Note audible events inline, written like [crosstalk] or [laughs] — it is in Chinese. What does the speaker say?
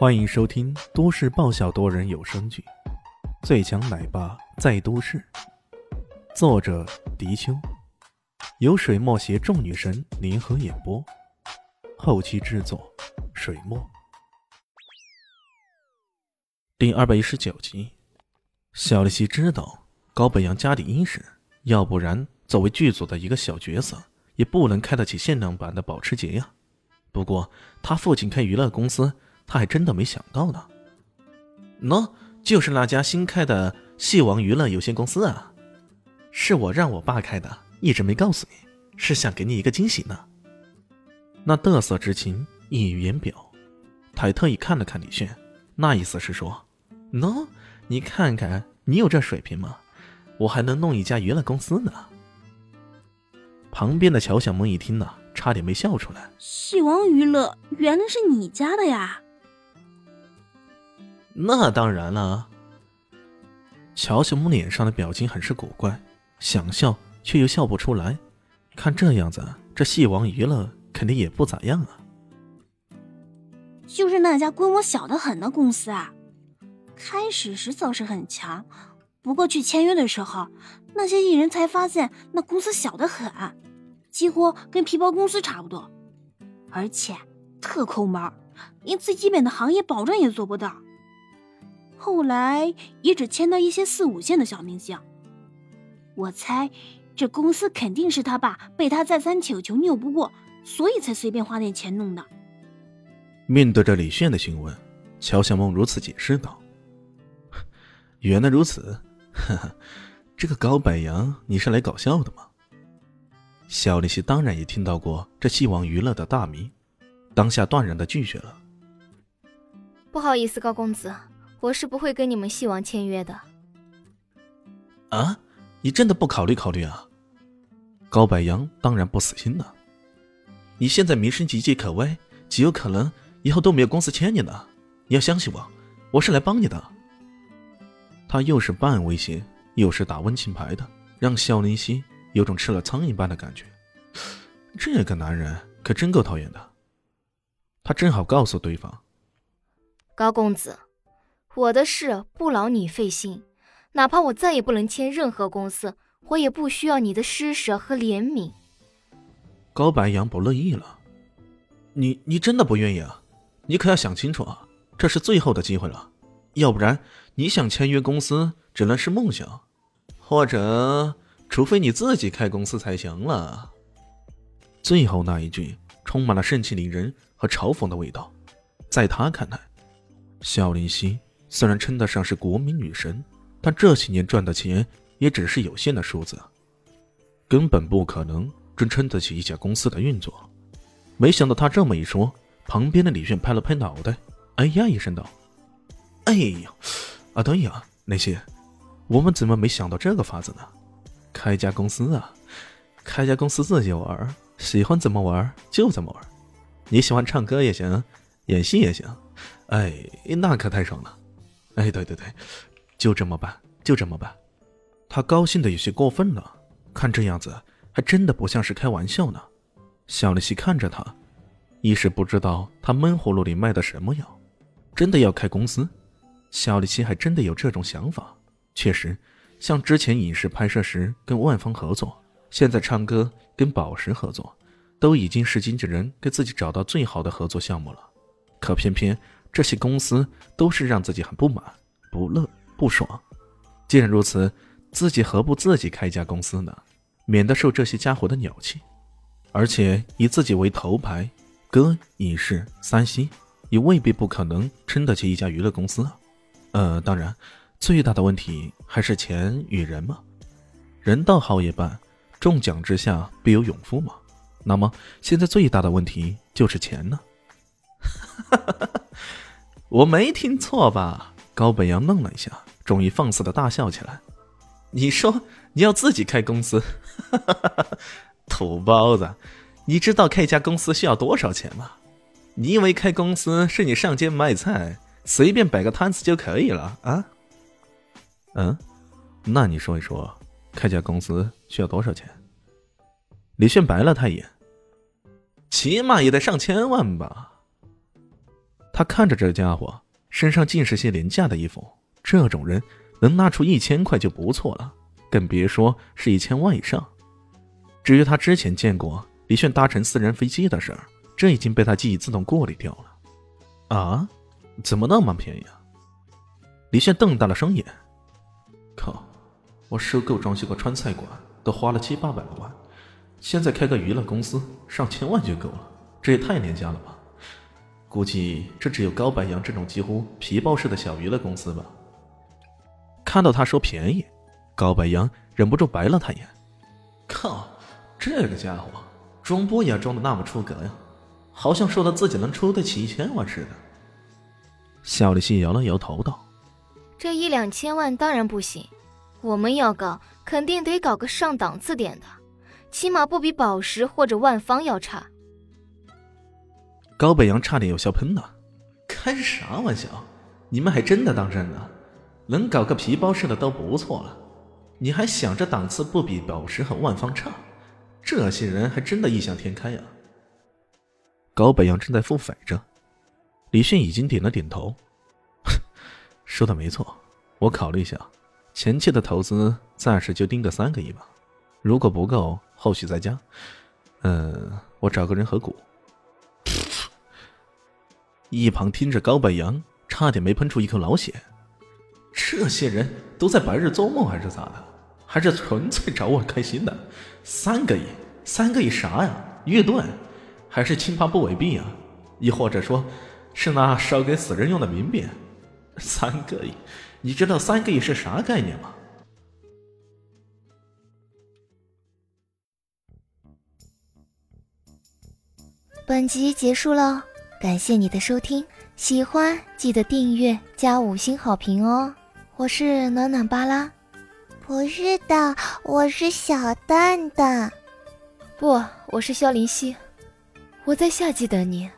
欢迎收听都市爆笑多人有声剧《最强奶爸在都市》，作者：迪秋，由水墨携众女神联合演播，后期制作：水墨。第二百一十九集，小丽西知道高北阳家底殷实，要不然作为剧组的一个小角色，也不能开得起限量版的保时捷呀。不过他父亲开娱乐公司。他还真的没想到呢，喏，就是那家新开的戏王娱乐有限公司啊，是我让我爸开的，一直没告诉你，是想给你一个惊喜呢。那得瑟之情溢于言表，他还特意看了看李炫，那意思是说，喏，你看看你有这水平吗？我还能弄一家娱乐公司呢。旁边的乔小萌一听呢，差点没笑出来。戏王娱乐原来是你家的呀？那当然了。乔小木脸上的表情很是古怪，想笑却又笑不出来。看这样子，这戏王娱乐肯定也不咋样啊。就是那家规模小的很的公司啊，开始时倒是很强，不过去签约的时候，那些艺人才发现那公司小的很，几乎跟皮包公司差不多，而且特抠门，连最基本的行业保证也做不到。后来也只签到一些四五线的小明星。我猜，这公司肯定是他爸被他再三请求拗不过，所以才随便花点钱弄的。面对着李炫的询问，乔小梦如此解释道：“ [laughs] 原来如此，呵呵，这个高柏阳，你是来搞笑的吗？”小丽西当然也听到过这戏王娱乐的大名，当下断然的拒绝了：“不好意思，高公子。”我是不会跟你们戏王签约的。啊，你真的不考虑考虑啊？高柏阳当然不死心了。你现在名声岌岌可危，极有可能以后都没有公司签你呢。你要相信我，我是来帮你的。他又是半威胁，又是打温情牌的，让肖林熙有种吃了苍蝇般的感觉。这个男人可真够讨厌的。他正好告诉对方：高公子。我的事不劳你费心，哪怕我再也不能签任何公司，我也不需要你的施舍和怜悯。高白杨不乐意了，你你真的不愿意啊？你可要想清楚啊，这是最后的机会了，要不然你想签约公司只能是梦想，或者除非你自己开公司才行了。最后那一句充满了盛气凌人和嘲讽的味道，在他看来，肖林希。虽然称得上是国民女神，但这些年赚的钱也只是有限的数字，根本不可能真撑得起一家公司的运作。没想到他这么一说，旁边的李炫拍了拍脑袋，哎呀一声道：“哎呀，啊对呀，那些，我们怎么没想到这个法子呢？开家公司啊，开家公司自己玩，喜欢怎么玩就怎么玩。你喜欢唱歌也行，演戏也行，哎，那可太爽了。”哎，对对对，就这么办，就这么办。他高兴的有些过分了，看这样子，还真的不像是开玩笑呢。小丽西看着他，一时不知道他闷葫芦里卖的什么药。真的要开公司？小丽西还真的有这种想法。确实，像之前影视拍摄时跟万方合作，现在唱歌跟宝石合作，都已经是经纪人给自己找到最好的合作项目了。可偏偏……这些公司都是让自己很不满、不乐、不爽。既然如此，自己何不自己开一家公司呢？免得受这些家伙的鸟气。而且以自己为头牌，歌、影视、三星也未必不可能撑得起一家娱乐公司啊。呃，当然，最大的问题还是钱与人嘛。人倒好也罢，中奖之下必有勇夫嘛。那么现在最大的问题就是钱呢。哈哈哈。我没听错吧？高本阳愣了一下，终于放肆的大笑起来。你说你要自己开公司？[laughs] 土包子，你知道开一家公司需要多少钱吗？你以为开公司是你上街卖菜，随便摆个摊子就可以了啊？嗯，那你说一说，开家公司需要多少钱？李炫白了他一眼，起码也得上千万吧。他看着这家伙身上尽是些廉价的衣服，这种人能拿出一千块就不错了，更别说是一千万以上。至于他之前见过李炫搭乘私人飞机的事儿，这已经被他记忆自动过滤掉了。啊，怎么那么便宜啊？李炫瞪大了双眼。靠，我收购装修个川菜馆都花了七八百万，现在开个娱乐公司上千万就够了，这也太廉价了吧？估计这只有高白杨这种几乎皮包式的小娱乐公司吧。看到他说便宜，高白杨忍不住白了他一眼。靠！这个家伙装波也装的那么出格呀，好像说他自己能出得起一千万似的。夏立新摇了摇头道：“这一两千万当然不行，我们要搞肯定得搞个上档次点的，起码不比宝石或者万方要差。”高北洋差点要笑喷了，开啥玩笑？你们还真的当真了？能搞个皮包似的都不错了，你还想着档次不比宝石和万方差？这些人还真的异想天开啊！高北洋正在腹诽着，李迅已经点了点头，[laughs] 说的没错。我考虑一下，前期的投资暂时就定个三个亿吧，如果不够，后续再加。嗯，我找个人合股。一旁听着高北阳，差点没喷出一口老血。这些人都在白日做梦还是咋的？还是纯粹找我开心的，三个亿，三个亿啥呀？月盾，还是津巴布韦币啊？亦或者说，是那烧给死人用的冥币？三个亿，你知道三个亿是啥概念吗？本集结束了，感谢你的收听，喜欢记得订阅加五星好评哦！我是暖暖巴拉。不是的，我是小蛋蛋。不，我是萧林希。我在夏季等你。